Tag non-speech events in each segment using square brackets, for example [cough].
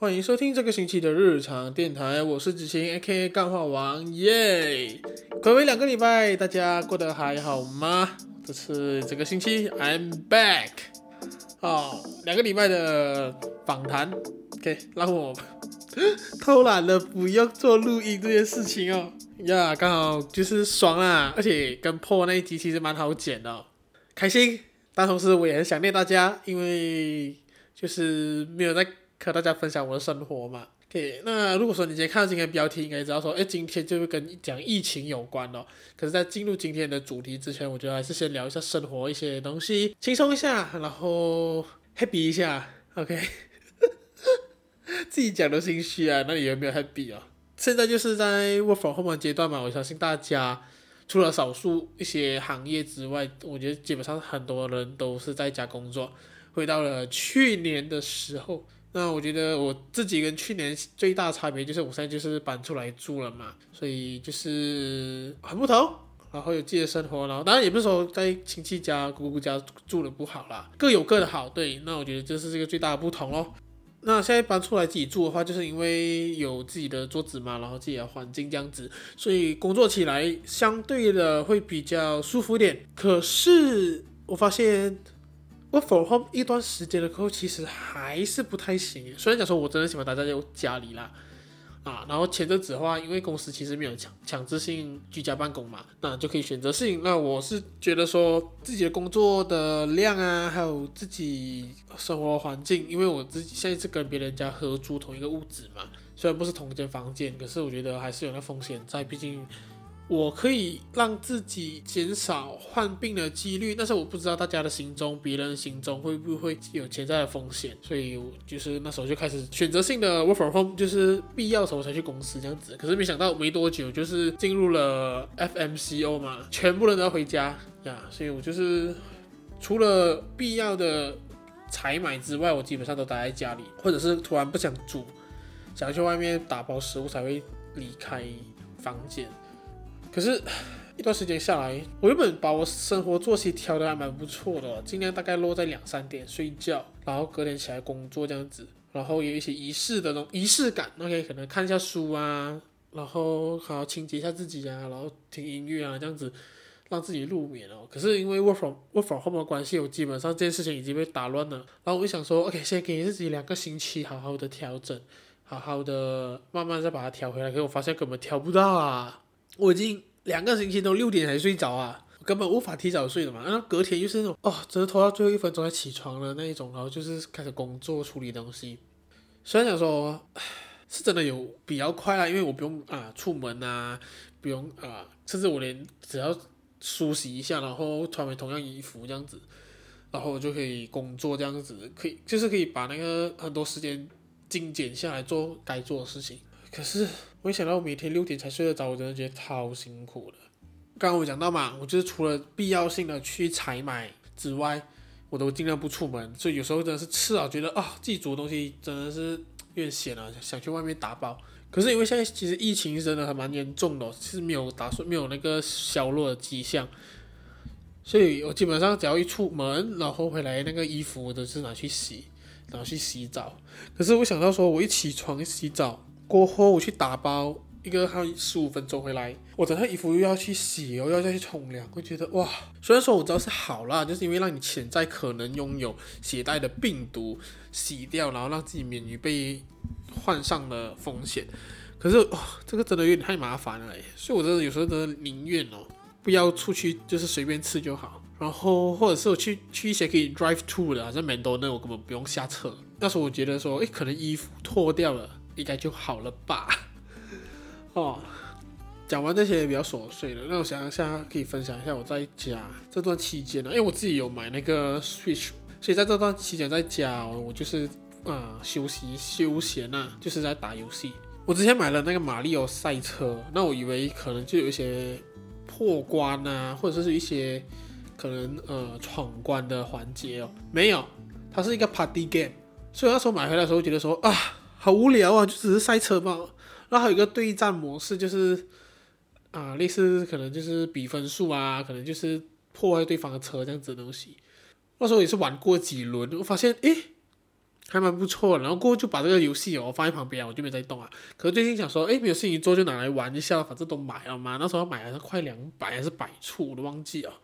欢迎收听这个星期的日常电台，我是子晴，A.K.A. 干话王，耶！各位两个礼拜，大家过得还好吗？这次这个星期，I'm back。哦，两个礼拜的访谈，OK，让我偷懒了，不用做录音这件事情哦。呀，刚好就是爽啦，而且跟破那一集其实蛮好剪的，开心。但同时我也很想念大家，因为就是没有在。和大家分享我的生活嘛，OK，那如果说你今天看到今天标题，应该知道说，哎，今天就会跟讲疫情有关哦。可是，在进入今天的主题之前，我觉得还是先聊一下生活一些东西，轻松一下，然后 happy 一下，OK。自己讲的心虚啊，那你有没有 happy 啊？现在就是在 work from home 阶段嘛，我相信大家除了少数一些行业之外，我觉得基本上很多人都是在家工作。回到了去年的时候。那我觉得我自己跟去年最大的差别就是我现在就是搬出来住了嘛，所以就是很不同，然后有自己的生活，然后当然也不是说在亲戚家、姑姑家住的不好啦，各有各的好。对，那我觉得这是这个最大的不同咯。那现在搬出来自己住的话，就是因为有自己的桌子嘛，然后自己的环境这样子，所以工作起来相对的会比较舒服点。可是我发现。我 work from home 一段时间的客户，其实还是不太行。虽然讲说我真的喜欢待在家里啦，啊，然后前阵子的话，因为公司其实没有强强制性居家办公嘛，那就可以选择性。那我是觉得说自己的工作的量啊，还有自己生活环境，因为我自己现在是跟别人家合租同一个屋子嘛，虽然不是同一间房间，可是我觉得还是有那风险在，毕竟。我可以让自己减少患病的几率，但是我不知道大家的心中，别人心中会不会有潜在的风险，所以我就是那时候就开始选择性的 work from home，就是必要的时候才去公司这样子。可是没想到没多久，就是进入了 FMCO 嘛，全部人都要回家呀，所以我就是除了必要的采买之外，我基本上都待在家里，或者是突然不想煮，想要去外面打包食物才会离开房间。可是，一段时间下来，我原本把我生活作息调的还蛮不错的，尽量大概落在两三点睡觉，然后隔天起来工作这样子，然后有一些仪式的那种仪式感，OK，可能看一下书啊，然后好好清洁一下自己啊，然后听音乐啊，这样子让自己入眠哦。可是因为 work from work from home 的关系，我基本上这件事情已经被打乱了。然后我就想说，OK，先给自己两个星期好好的调整，好好的慢慢再把它调回来。可是我发现根本调不到啊。我已经两个星期都六点才睡着啊，根本无法提早睡的嘛。然后隔天就是那种哦，只是拖到最后一分钟才起床的那一种，然后就是开始工作处理东西。虽然讲说是真的有比较快啊，因为我不用啊出门啊，不用啊，甚至我连只要梳洗一下，然后穿回同样衣服这样子，然后我就可以工作这样子，可以就是可以把那个很多时间精简下来做该做的事情。可是我一想到我每天六点才睡得着，我真的觉得超辛苦的。刚刚我讲到嘛，我就是除了必要性的去采买之外，我都尽量不出门。所以有时候真的是吃了觉得啊，自己煮的东西真的是有点咸了，想去外面打包。可是因为现在其实疫情真的还蛮严重的，其实没有打算没有那个消落的迹象，所以我基本上只要一出门，然后回来那个衣服我都是拿去洗，然后去洗澡。可是我想到说，我一起床洗澡。过后我去打包一个，还有十五分钟回来，我整套衣服又要去洗，又要再去冲凉，会觉得哇，虽然说我知道是好啦，就是因为让你潜在可能拥有携带的病毒洗掉，然后让自己免于被患上的风险。可是哇，这个真的有点太麻烦了，所以我真的有时候真的宁愿哦，不要出去，就是随便吃就好。然后或者是我去去一些可以 drive to 的，好像 McDonald's 我根本不用下车。那时候我觉得说，诶，可能衣服脱掉了。应该就好了吧？[laughs] 哦，讲完这些也比较琐碎了，那我想一下可以分享一下我在家这段期间呢，因为我自己有买那个 Switch，所以在这段期间在家我就是啊、呃、休息休闲呐，就是在打游戏。我之前买了那个马里奥赛车，那我以为可能就有一些破关啊，或者是一些可能呃闯关的环节哦，没有，它是一个 Party Game，所以那时候买回来的时候觉得说啊。好无聊啊，就只是赛车嘛。然后还有一个对战模式，就是啊，类似可能就是比分数啊，可能就是破坏对方的车这样子的东西。那时候也是玩过几轮，我发现诶，还蛮不错。然后过后就把这个游戏哦放在旁边，我就没再动啊。可是最近想说，哎，没有事情做就拿来玩一下，反正都买了嘛。那时候买了快两百还是百出，我都忘记了。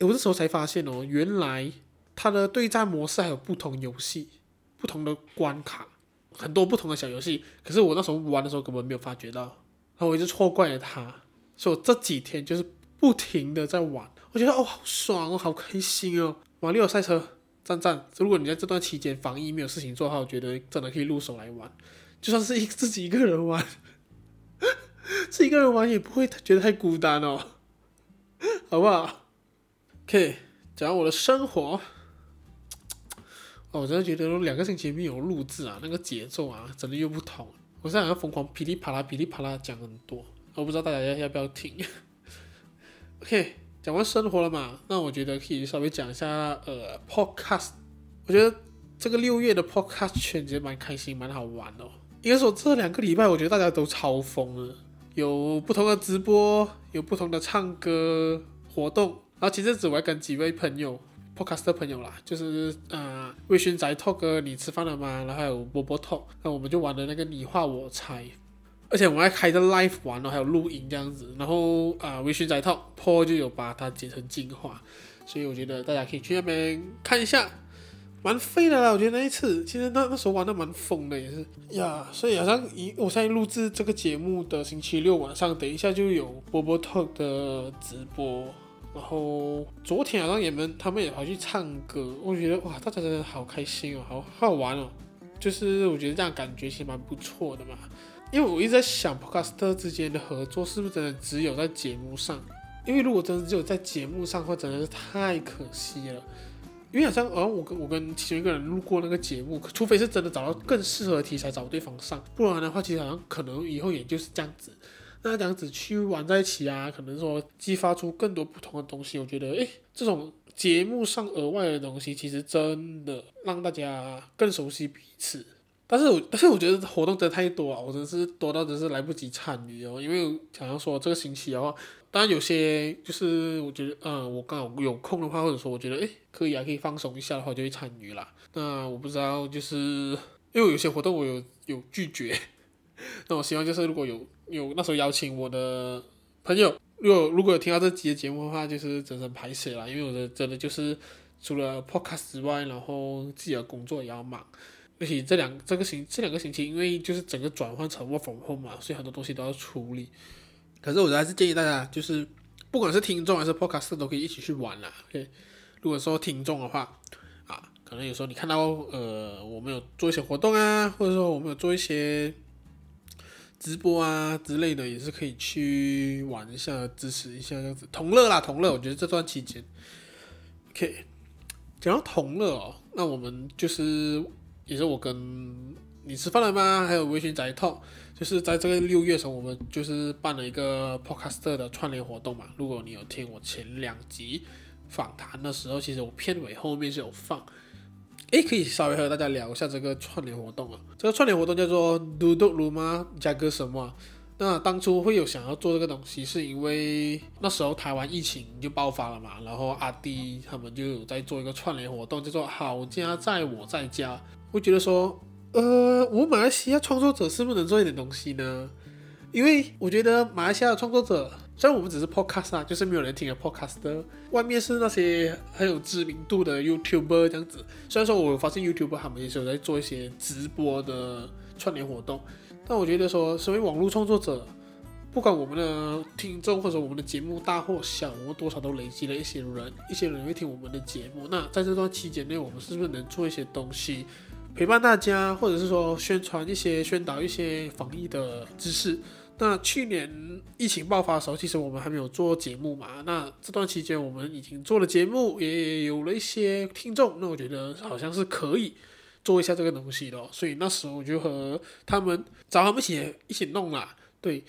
我这时候才发现哦，原来它的对战模式还有不同游戏、不同的关卡，很多不同的小游戏。可是我那时候玩的时候根本没有发觉到，然后我一直错怪了它。所以我这几天就是不停的在玩，我觉得哦好爽哦，好开心哦！马里奥赛车赞赞！如果你在这段期间防疫没有事情做的话，我觉得真的可以入手来玩，就算是一自己一个人玩，[laughs] 自己一个人玩也不会觉得太孤单哦，好不好？OK，讲我的生活，我真的觉得两个星期没有录制啊，那个节奏啊，真的又不同。我现在好像疯狂噼里啪啦、噼里啪啦讲很多。我不知道大家要要不要听。[laughs] OK，讲完生活了嘛，那我觉得可以稍微讲一下呃，Podcast。我觉得这个六月的 Podcast 圈其实蛮开心，蛮好玩哦。应该说这两个礼拜，我觉得大家都超疯了，有不同的直播，有不同的唱歌活动。然后前阵子我还跟几位朋友，Podcast 的朋友啦，就是呃，微醺宅 Talk，你吃饭了吗？然后还有波波 Talk，那我们就玩的那个你画我猜。而且我们还开着 live 玩哦，还有录音这样子，然后啊，微醺宅 Talk，Paul 就有把它剪成精华，所以我觉得大家可以去那边看一下，蛮废的啦。我觉得那一次，其实那那时候玩的蛮疯的，也是呀。所以好像一我在录制这个节目的星期六晚上，等一下就有波波 Talk 的直播，然后昨天好像也们他们也跑去唱歌，我觉得哇，大家真的好开心哦，好好玩哦，就是我觉得这样感觉其实蛮不错的嘛。因为我一直在想，Podcaster 之间的合作是不是真的只有在节目上？因为如果真的只有在节目上的话，真的是太可惜了。因为好像，哦，我跟我跟其中一个人录过那个节目，除非是真的找到更适合的题材找对方上，不然的话，其实好像可能以后也就是这样子。那这样子去玩在一起啊，可能说激发出更多不同的东西。我觉得，诶，这种节目上额外的东西，其实真的让大家更熟悉彼此。但是我 [laughs] 但是我觉得活动真的太多啊，我真是多到真是来不及参与哦。因为想要说这个星期的话，当然有些就是我觉得，嗯，我刚好有空的话，或者说我觉得，诶，可以啊，可以放松一下的话，就会参与啦。那我不知道，就是因为有些活动我有有拒绝，[laughs] 那我希望就是如果有有那时候邀请我的朋友，如果如果有听到这集的节目的话，就是真正拍摄啦，因为我的真的就是除了 podcast 之外，然后自己的工作也要忙。而且这两这个星这两个星期，因为就是整个转换成 work from home 嘛，所以很多东西都要处理。可是我还是建议大家，就是不管是听众还是 podcast 都可以一起去玩啦。OK，如果说听众的话，啊，可能有时候你看到呃我们有做一些活动啊，或者说我们有做一些直播啊之类的，也是可以去玩一下，支持一下这样子，同乐啦，同乐。我觉得这段期间，OK，讲到同乐哦，那我们就是。也是我跟你吃饭了吗？还有微醺宅 Talk，就是在这个六月时候，我们就是办了一个 Podcaster 的串联活动嘛。如果你有听我前两集访谈的时候，其实我片尾后面是有放，诶，可以稍微和大家聊一下这个串联活动啊。这个串联活动叫做嘟嘟噜吗？加个什么？那当初会有想要做这个东西，是因为那时候台湾疫情就爆发了嘛，然后阿弟他们就有在做一个串联活动，叫做好家在我在家。我觉得说，呃，我马来西亚创作者是不是能做一点东西呢？因为我觉得马来西亚的创作者，虽然我们只是 podcast 啊，就是没有人听的 podcast 的，外面是那些很有知名度的 YouTuber 这样子。虽然说我发现 YouTuber 他们也是有在做一些直播的串联活动，但我觉得说，身为网络创作者，不管我们的听众或者我们的节目大或小，我们多少都累积了一些人，一些人会听我们的节目。那在这段期间内，我们是不是能做一些东西？陪伴大家，或者是说宣传一些、宣导一些防疫的知识。那去年疫情爆发的时候，其实我们还没有做节目嘛。那这段期间，我们已经做了节目，也有了一些听众。那我觉得好像是可以做一下这个东西的。所以那时候我就和他们找他们一起一起弄啦。对，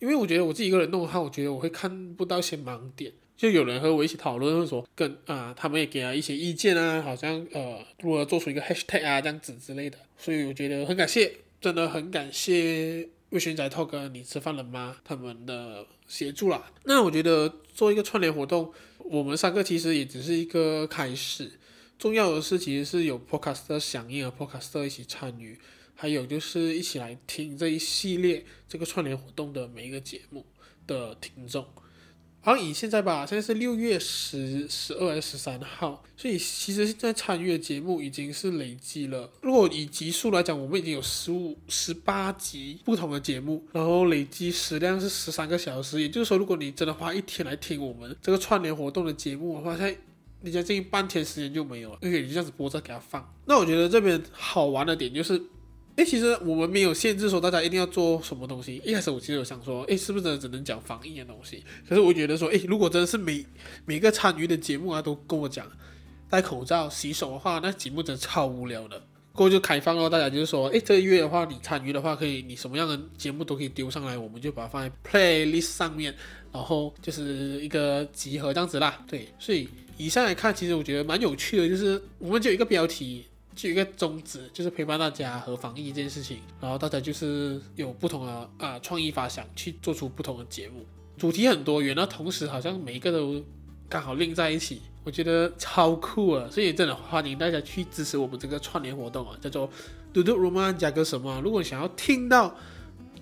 因为我觉得我自己一个人弄的话，我觉得我会看不到一些盲点。就有人和我一起讨论，说跟啊、他们也给了一些意见啊，好像呃，如何做出一个 hashtag 啊这样子之类的，所以我觉得很感谢，真的很感谢微醺宅 Talk 你吃饭了吗？他们的协助啦。那我觉得做一个串联活动，我们三个其实也只是一个开始，重要的是其实是有 podcaster 响应和 podcaster 一起参与，还有就是一起来听这一系列这个串联活动的每一个节目的听众。好像，以现在吧，现在是六月十、十二还是十三号，所以其实现在参与的节目已经是累积了。如果以集数来讲，我们已经有十五、十八集不同的节目，然后累积时量是十三个小时。也就是说，如果你真的花一天来听我们这个串联活动的节目的话，现在你将近半天时间就没有了，因为你这样子播着给他放。那我觉得这边好玩的点就是。诶，其实我们没有限制说大家一定要做什么东西。一开始我其实有想说，诶，是不是真的只能讲防疫的东西？可是我觉得说，诶，如果真的是每每个参与的节目啊，都跟我讲戴口罩、洗手的话，那节目真的超无聊的。过后就开放了，大家就是说，诶，这个月的话，你参与的话，可以你什么样的节目都可以丢上来，我们就把它放在 playlist 上面，然后就是一个集合这样子啦。对，所以以上来看，其实我觉得蛮有趣的，就是我们就有一个标题。就一个宗旨，就是陪伴大家和防疫这件事情，然后大家就是有不同的啊创意发想，去做出不同的节目，主题很多元，那同时好像每一个都刚好拎在一起，我觉得超酷啊！所以真的欢迎大家去支持我们这个串联活动啊，叫做嘟嘟 Rumah 加个什么？如果你想要听到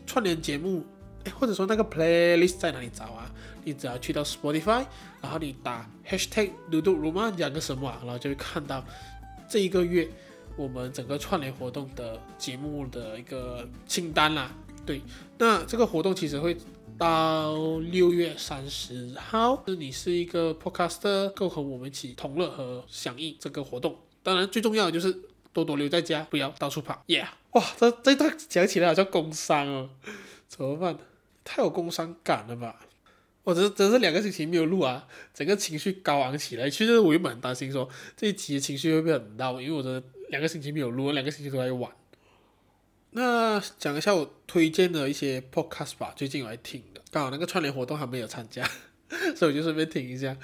串联节目，诶，或者说那个 playlist 在哪里找啊？你只要去到 Spotify，然后你打 hashtag 嘟嘟 Rumah 加个什么，然后就会看到。这一个月，我们整个串联活动的节目的一个清单啦，对，那这个活动其实会到六月三十号。是你是一个 podcaster，够和我们一起同乐和响应这个活动。当然，最重要的就是多多留在家，不要到处跑。Yeah，哇，这这段讲起来好像工伤哦，怎么办？太有工伤感了吧？我这真是两个星期没有录啊，整个情绪高昂起来。其实我原本很担心说这一集的情绪会不会很闹，因为我这两个星期没有录，两个星期都在玩。那讲一下我推荐的一些 podcast 吧，最近我来听的，刚好那个串联活动还没有参加，所以我就顺便听一下。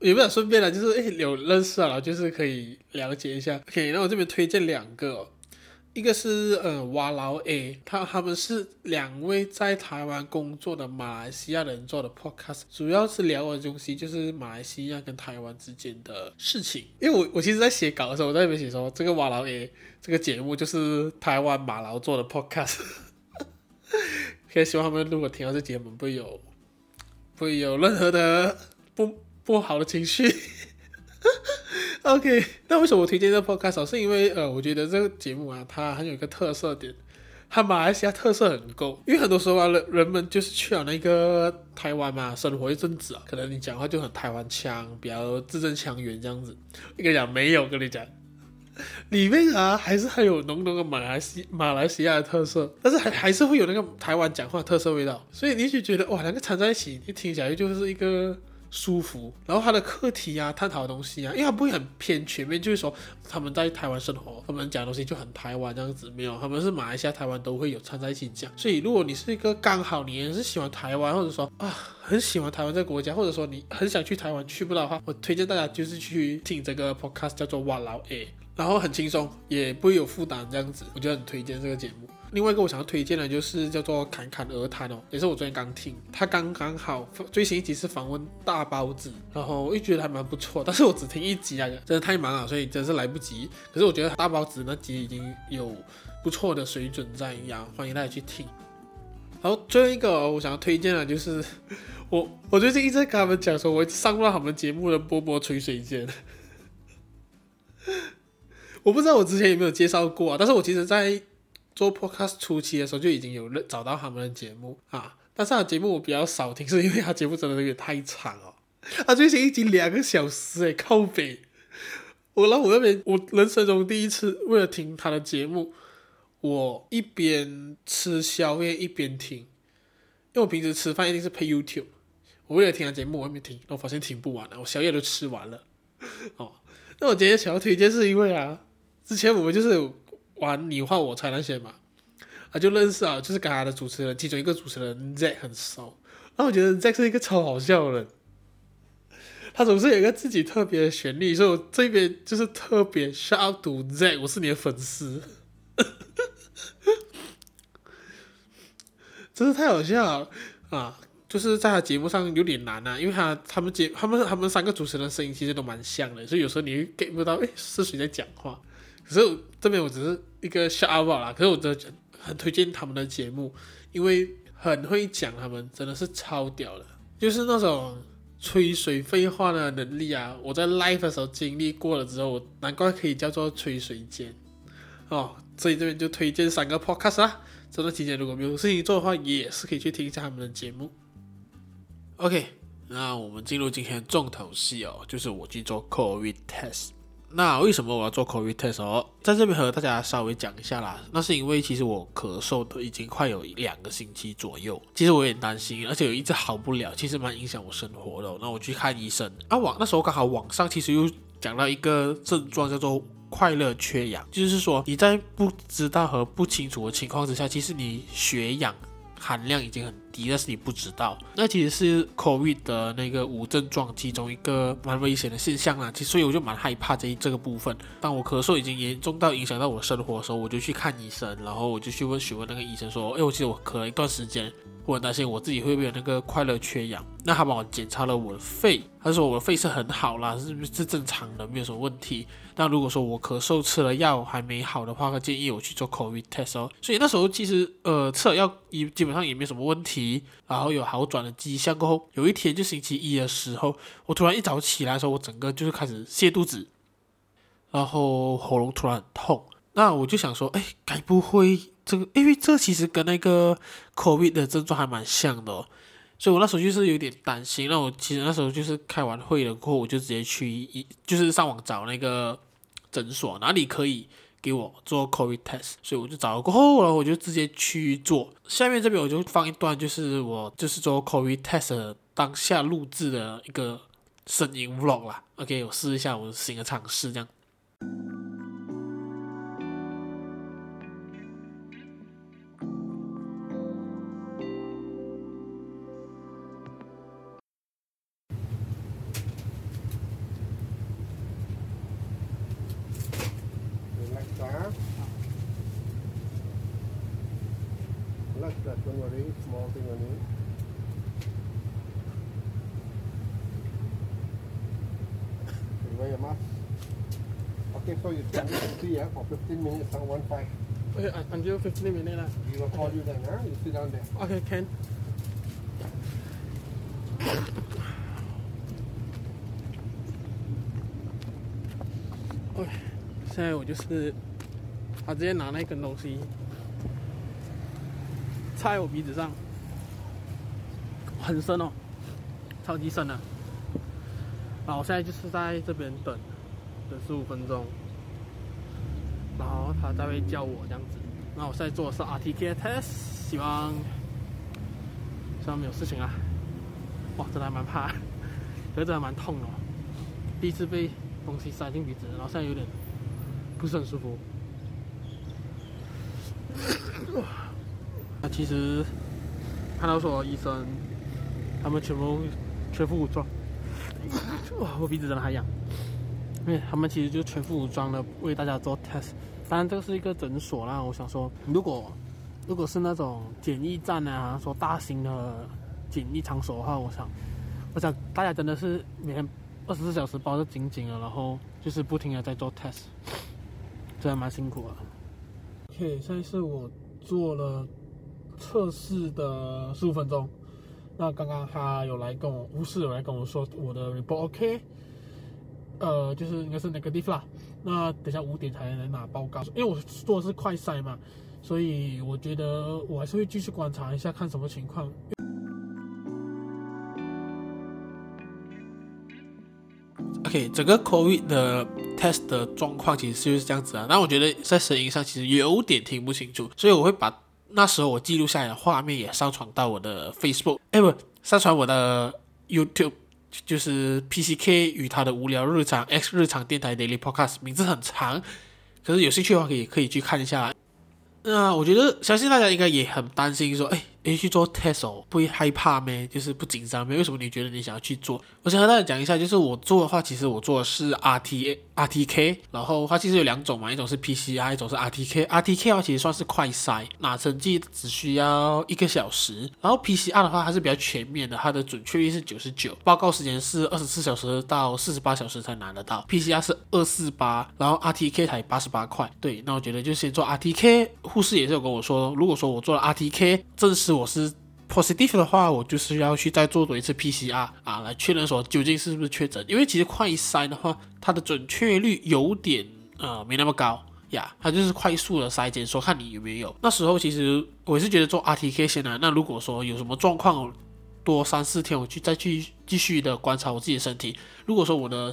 有没有顺便呢？就是诶有认识啊，然后就是可以了解一下。OK，那我这边推荐两个。一个是呃哇劳 A，他他们是两位在台湾工作的马来西亚人做的 podcast，主要是聊的东西就是马来西亚跟台湾之间的事情。因为我我其实在写稿的时候，我在那边写说这个哇劳 A 这个节目就是台湾马劳做的 podcast，[laughs] 可以希望他们如果听到这节目不会有不会有任何的不不好的情绪。OK，那为什么我推荐这 podcast？是因为呃，我觉得这个节目啊，它很有一个特色点，它马来西亚特色很够。因为很多时候啊，人人们就是去了那个台湾嘛，生活一阵子啊，可能你讲话就很台湾腔，比较字正腔圆这样子。我跟你讲，没有跟你讲，里面啊还是很有浓浓的马来西马来西亚的特色，但是还还是会有那个台湾讲话特色味道，所以你就觉得哇，两个掺在一起，你听起来就是一个。舒服，然后他的课题啊，探讨的东西啊，因为他不会很偏全面，就是说他们在台湾生活，他们讲的东西就很台湾这样子，没有，他们是马来西亚、台湾都会有掺在一起讲。所以如果你是一个刚好你也是喜欢台湾，或者说啊很喜欢台湾这个国家，或者说你很想去台湾去不到的话，我推荐大家就是去听这个 podcast 叫做哇劳 A，然后很轻松，也不会有负担这样子，我就很推荐这个节目。另外一个我想要推荐的，就是叫做《侃侃而谈》哦，也是我昨天刚听，他刚刚好最新一集是访问大包子，然后我也觉得还蛮不错，但是我只听一集啊，真的太忙了，所以真是来不及。可是我觉得大包子那集已经有不错的水准在呀，欢迎大家去听。然后最后一个我想要推荐的，就是我我最近一直在跟他们讲说，我上不到他们节目的波波吹水间，[laughs] 我不知道我之前有没有介绍过啊，但是我其实在。做 podcast 初期的时候就已经有找到他们的节目啊，但是他的节目我比较少听，是因为他节目真的有点太长哦。[laughs] 他最新一集两个小时诶，靠北。我然后我那边我人生中第一次为了听他的节目，我一边吃宵夜一边听，因为我平时吃饭一定是配 YouTube，我为了听他节目我一边听，然后发现听不完了，我宵夜都吃完了。哦，那我今天想要推荐是因为啊，之前我们就是。玩你画我猜那些嘛，啊就认识啊，就是跟他的主持人其中一个主持人 Z 很熟，然后我觉得 Z 是一个超好笑的人，他总是有一个自己特别的旋律，所以我这边就是特别 shout to Z，我是你的粉丝，[laughs] 真是太好笑了啊！就是在他节目上有点难啊，因为他他们节他们他们三个主持人的声音其实都蛮像的，所以有时候你 get 不到诶是谁在讲话。可是这边我只是一个小阿宝啦，可是我真的很推荐他们的节目，因为很会讲，他们真的是超屌的，就是那种吹水废话的能力啊！我在 live 的时候经历过了之后，难怪可以叫做吹水间哦。所以这边就推荐三个 podcast 啦。这段期间如果没有事情做的话，也是可以去听一下他们的节目。OK，那我们进入今天重头戏哦，就是我去做 COVID test。那为什么我要做 COVID test 哦？在这边和大家稍微讲一下啦。那是因为其实我咳嗽都已经快有两个星期左右，其实我也担心，而且我一直好不了，其实蛮影响我生活的。那我去看医生啊，网那时候刚好网上其实又讲到一个症状叫做快乐缺氧，就是说你在不知道和不清楚的情况之下，其实你血氧含量已经很低，但是你不知道，那其实是 COVID 的那个无症状其中一个蛮危险的现象啦。其实所以我就蛮害怕这一这个部分。当我咳嗽已经严重到影响到我生活的时候，我就去看医生，然后我就去问询问那个医生说：“哎，我记得我咳了一段时间。”我很担心我自己会不会有那个快乐缺氧，那他帮我检查了我的肺，他说我的肺是很好啦，是不是正常的，没有什么问题。那如果说我咳嗽吃了药还没好的话，他建议我去做 COVID test 哦。所以那时候其实呃吃了药也基本上也没什么问题，然后有好转的迹象。过后有一天就星期一的时候，我突然一早起来的时候，我整个就是开始泻肚子，然后喉咙突然很痛。那我就想说，哎，该不会？这个，因为这其实跟那个 COVID 的症状还蛮像的哦，所以我那时候就是有点担心。那我其实那时候就是开完会了过后，我就直接去一，就是上网找那个诊所，哪里可以给我做 COVID test，所以我就找了过后，然后我就直接去做。下面这边我就放一段，就是我就是做 COVID test 当下录制的一个声音 vlog 啦。OK，我试一下我新的尝试，这样。15 minutes and one five. Okay, until 15 minutes 啦。We will call you then, huh? You sit down there. Okay, can. OK，现在我就是，他直接拿那根东西，插在我鼻子上，很深哦，超级深的。然后我现在就是在这边等等。十五分钟，然后他才会叫我这样子。那我现在做的是 RTK test，希望希望没有事情啊。哇，真的还蛮怕，[laughs] 觉得真的还蛮痛的。第一次被东西塞进鼻子，然后现在有点不是很舒服。[coughs] 那其实看到说医生，他们全部全副武装。哇，我鼻子真的还痒。因为他们其实就全副武装的为大家做 test，当然这个是一个诊所啦。我想说，如果如果是那种检疫站啊，说大型的检疫场所的话，我想，我想大家真的是每天二十四小时包得紧紧的，然后就是不停的在做 test，真的蛮辛苦的。OK，现在是我做了测试的十五分钟，那刚刚他有来跟我，护士有来跟我说我的 report OK。呃，就是应该是 negative 啦。那等下五点才能拿报告，因为我做的是快筛嘛，所以我觉得我还是会继续观察一下，看什么情况。OK，整个 COVID 的 test 的状况其实就是这样子啊。那我觉得在声音上其实有点听不清楚，所以我会把那时候我记录下来的画面也上传到我的 Facebook，哎不，上传我的 YouTube。就是 PCK 与他的无聊日常 X 日常电台 Daily Podcast，名字很长，可是有兴趣的话可以可以去看一下。那我觉得相信大家应该也很担心说，哎，诶，去做 test 哦，不会害怕咩？就是不紧张咩？为什么你觉得你想要去做？我想和大家讲一下，就是我做的话，其实我做的是 RT RTK，然后它其实有两种嘛，一种是 PCR，一种是 RTK。RTK 的话其实算是快筛，拿成绩只需要一个小时。然后 PCR 的话，它是比较全面的，它的准确率是九十九，报告时间是二十四小时到四十八小时才拿得到。PCR 是二四八，然后 RTK 才八十八块。对，那我觉得就先做 RTK。护士也是有跟我说，如果说我做了 RTK，证我是 positive 的话，我就是要去再做多一次 PCR 啊，来确认说究竟是不是确诊。因为其实快筛的话，它的准确率有点呃没那么高呀，它就是快速的筛检，说看你有没有。那时候其实我是觉得做 RTK 先来，那如果说有什么状况，多三四天我去再去继续的观察我自己的身体。如果说我的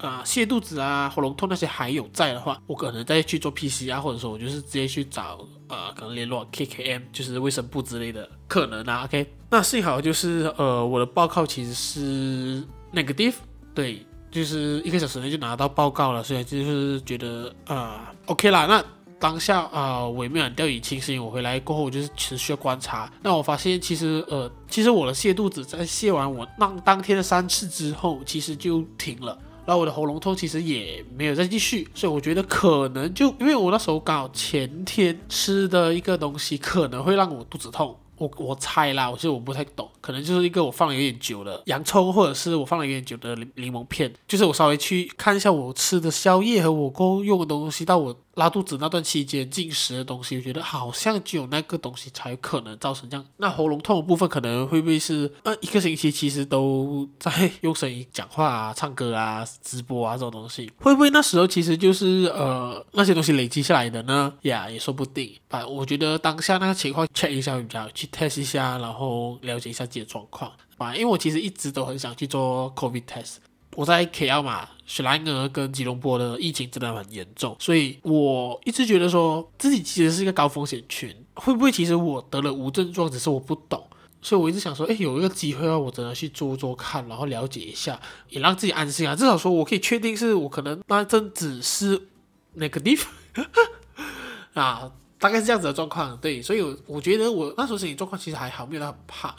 啊，泻肚子啊，喉咙痛那些还有在的话，我可能再去做 PCR，或者说我就是直接去找呃，可能联络 KKM，就是卫生部之类的可能啊。OK，那幸好就是呃，我的报告其实是 negative，对，就是一个小时内就拿到报告了，所以就是觉得啊、呃、OK 啦。那当下啊、我也没有掉以轻心，我回来过后我就是持续观察。那我发现其实呃，其实我的泻肚子在泻完我那当天的三次之后，其实就停了。然后我的喉咙痛其实也没有再继续，所以我觉得可能就因为我那时候刚好前天吃的一个东西可能会让我肚子痛，我我猜啦，我其实我不太懂，可能就是一个我放了有点久的洋葱，或者是我放了有点久的柠柠檬片，就是我稍微去看一下我吃的宵夜和我够用的东西到我。拉肚子那段期间进食的东西，我觉得好像只有那个东西才有可能造成这样。那喉咙痛的部分可能会不会是，呃，一个星期其实都在用声音讲话啊、唱歌啊、直播啊这种东西，会不会那时候其实就是呃那些东西累积下来的呢？呀、也说不定。把我觉得当下那个情况 check 一下比较，去 test 一下，然后了解一下自己的状况。啊，因为我其实一直都很想去做 COVID test。我在 KL 嘛，雪兰莪跟吉隆坡的疫情真的很严重，所以我一直觉得说自己其实是一个高风险群，会不会其实我得了无症状，只是我不懂，所以我一直想说，哎，有一个机会啊，我真的去做做看，然后了解一下，也让自己安心啊，至少说我可以确定是我可能那阵子是 negative [laughs] 啊，大概是这样子的状况，对，所以我我觉得我那时候身体状况其实还好，没有那么怕。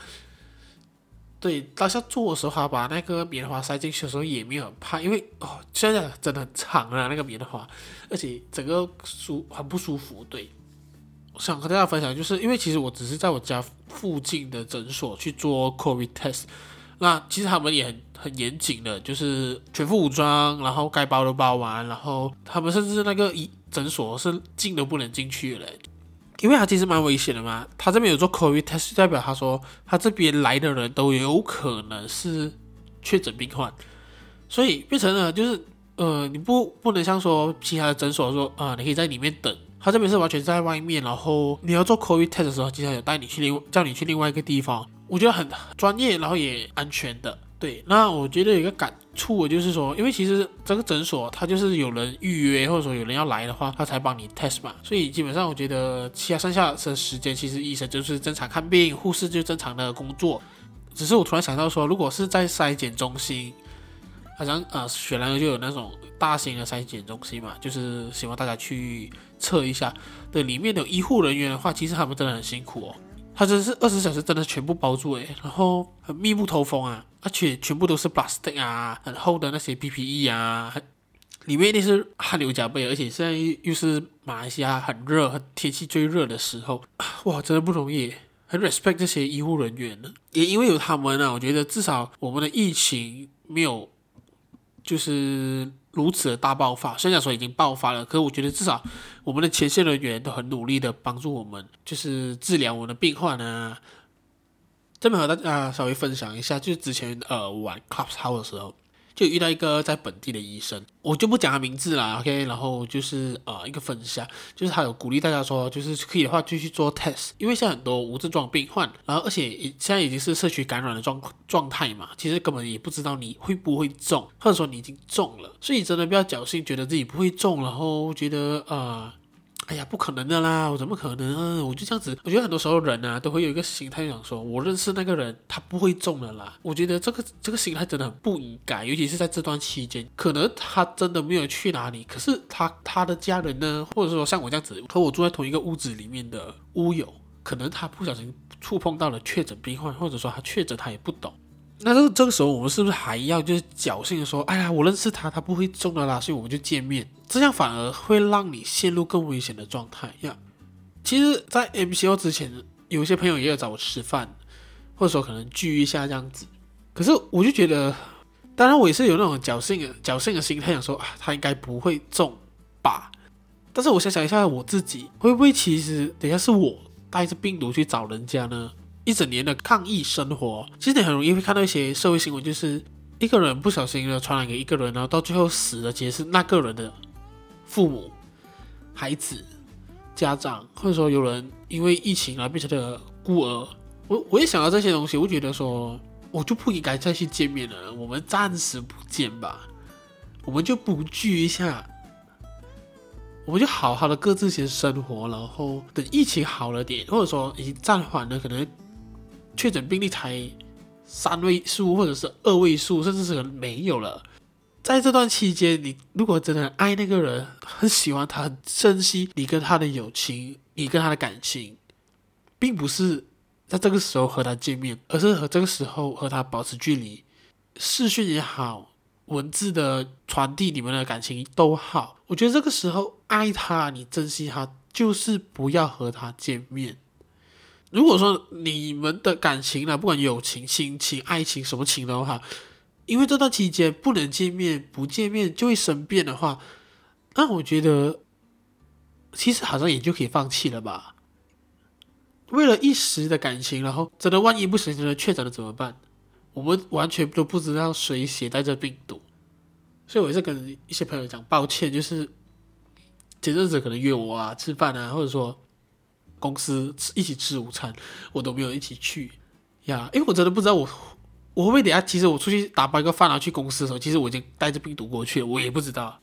对，当下做的时候，他把那个棉花塞进去的时候也没有很怕，因为哦，现在真的很长啊，那个棉花，而且整个舒很不舒服。对，我想和大家分享，就是因为其实我只是在我家附近的诊所去做 COVID test，那其实他们也很很严谨的，就是全副武装，然后该包都包完，然后他们甚至那个医诊所是进都不能进去了。因为他其实蛮危险的嘛，他这边有做 COVID test，代表他说他这边来的人都有可能是确诊病患，所以变成了就是呃，你不不能像说其他的诊所说啊、你可以在里面等，他这边是完全在外面，然后你要做 COVID test 的时候，经常有带你去另叫你去另外一个地方，我觉得很专业，然后也安全的。对，那我觉得有一个感触，就是说，因为其实这个诊所它就是有人预约，或者说有人要来的话，他才帮你 test 嘛。所以基本上我觉得其他剩下的时间，其实医生就是正常看病，护士就正常的工作。只是我突然想到说，如果是在筛检中心，好像呃雪兰就有那种大型的筛检中心嘛，就是希望大家去测一下。对，里面的医护人员的话，其实他们真的很辛苦哦。他真是二十小时真的全部包住诶，然后很密不透风啊，而且全部都是 plastic 啊，很厚的那些 PPE 啊，里面那是汗流浃背，而且现在又是马来西亚很热，天气最热的时候，哇，真的不容易，很 respect 这些医护人员呢，也因为有他们啊，我觉得至少我们的疫情没有就是。如此的大爆发，虽然说已经爆发了，可是我觉得至少我们的前线人员都很努力的帮助我们，就是治疗我们的病患啊。这边和大家稍微分享一下，就是之前呃玩 Clubhouse 的时候。就遇到一个在本地的医生，我就不讲他名字啦，OK，然后就是呃一个分享，就是他有鼓励大家说，就是可以的话就去做 test，因为现在很多无症状病患，然后而且现在已经是社区感染的状状态嘛，其实根本也不知道你会不会中，或者说你已经中了，所以真的不要侥幸，觉得自己不会中，然后觉得呃。哎呀，不可能的啦！我怎么可能啊？我就这样子。我觉得很多时候人啊，都会有一个心态，想说我认识那个人，他不会中的啦。我觉得这个这个心态真的很不应该，尤其是在这段期间，可能他真的没有去哪里，可是他他的家人呢，或者说像我这样子和我住在同一个屋子里面的屋友，可能他不小心触碰到了确诊病患，或者说他确诊他也不懂。那这个这个时候，我们是不是还要就是侥幸的说，哎呀，我认识他，他不会中的啦，所以我们就见面，这样反而会让你陷入更危险的状态呀。其实，在 MCO 之前，有些朋友也有找我吃饭，或者说可能聚一下这样子。可是我就觉得，当然我也是有那种侥幸的侥幸的心态，想说啊，他应该不会中吧。但是我想想一下，我自己会不会其实等一下是我带着病毒去找人家呢？一整年的抗疫生活，其实你很容易会看到一些社会新闻，就是一个人不小心的传染给一个人，然后到最后死的其实是那个人的父母、孩子、家长，或者说有人因为疫情而变成了孤儿。我我也想到这些东西，我觉得说我就不应该再去见面了，我们暂时不见吧，我们就不聚一下，我们就好好的各自先生活，然后等疫情好了点，或者说已经暂缓了，可能。确诊病例才三位数，或者是二位数，甚至是没有了。在这段期间，你如果真的爱那个人，很喜欢他，很珍惜你跟他的友情，你跟他的感情，并不是在这个时候和他见面，而是和这个时候和他保持距离，视讯也好，文字的传递你们的感情都好。我觉得这个时候爱他，你珍惜他，就是不要和他见面。如果说你们的感情呢，不管友情、亲情、爱情什么情的话，因为这段期间不能见面，不见面就会生变的话，那我觉得其实好像也就可以放弃了吧。为了一时的感情，然后真的万一不小心的确诊了怎么办？我们完全都不知道谁携带着病毒，所以我也是跟一些朋友讲抱歉，就是前阵子可能约我啊吃饭啊，或者说。公司吃一起吃午餐，我都没有一起去呀，因为我真的不知道我我会不会等下，其实我出去打包一个饭然后去公司的时候，其实我已经带着病毒过去了，我也不知道。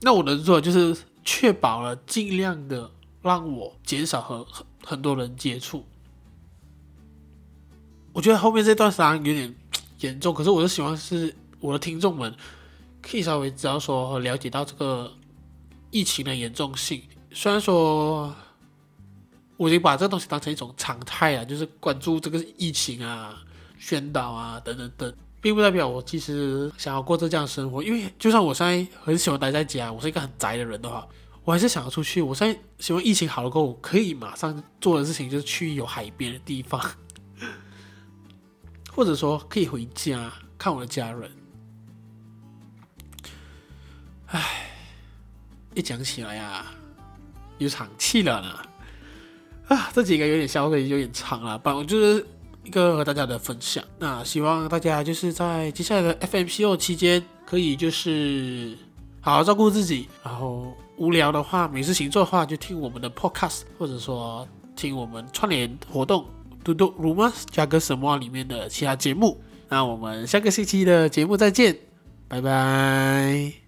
那我能做的就是确保了尽量的让我减少和很 [laughs] 很多人接触。我觉得后面这段伤有点 [tsk] 严重，可是我就希望是我的听众们可以稍微知道说了解到这个疫情的严重性，虽然说。我已经把这个东西当成一种常态啊，就是关注这个疫情啊、宣导啊等等等，并不代表我其实想要过这样的生活。因为就算我现在很喜欢待在家，我是一个很宅的人的话，我还是想要出去。我现在希望疫情好了过后，可以马上做的事情就是去有海边的地方，[laughs] 或者说可以回家看我的家人。唉，一讲起来啊，有场气了呢。啊，这几个有点消费有点长了，反正就是一个和大家的分享。那希望大家就是在接下来的 FMCO 期间，可以就是好好照顾自己。然后无聊的话，没事情做的话，就听我们的 Podcast，或者说听我们串联活动嘟嘟 Rumors 加个什么里面的其他节目。那我们下个星期的节目再见，拜拜。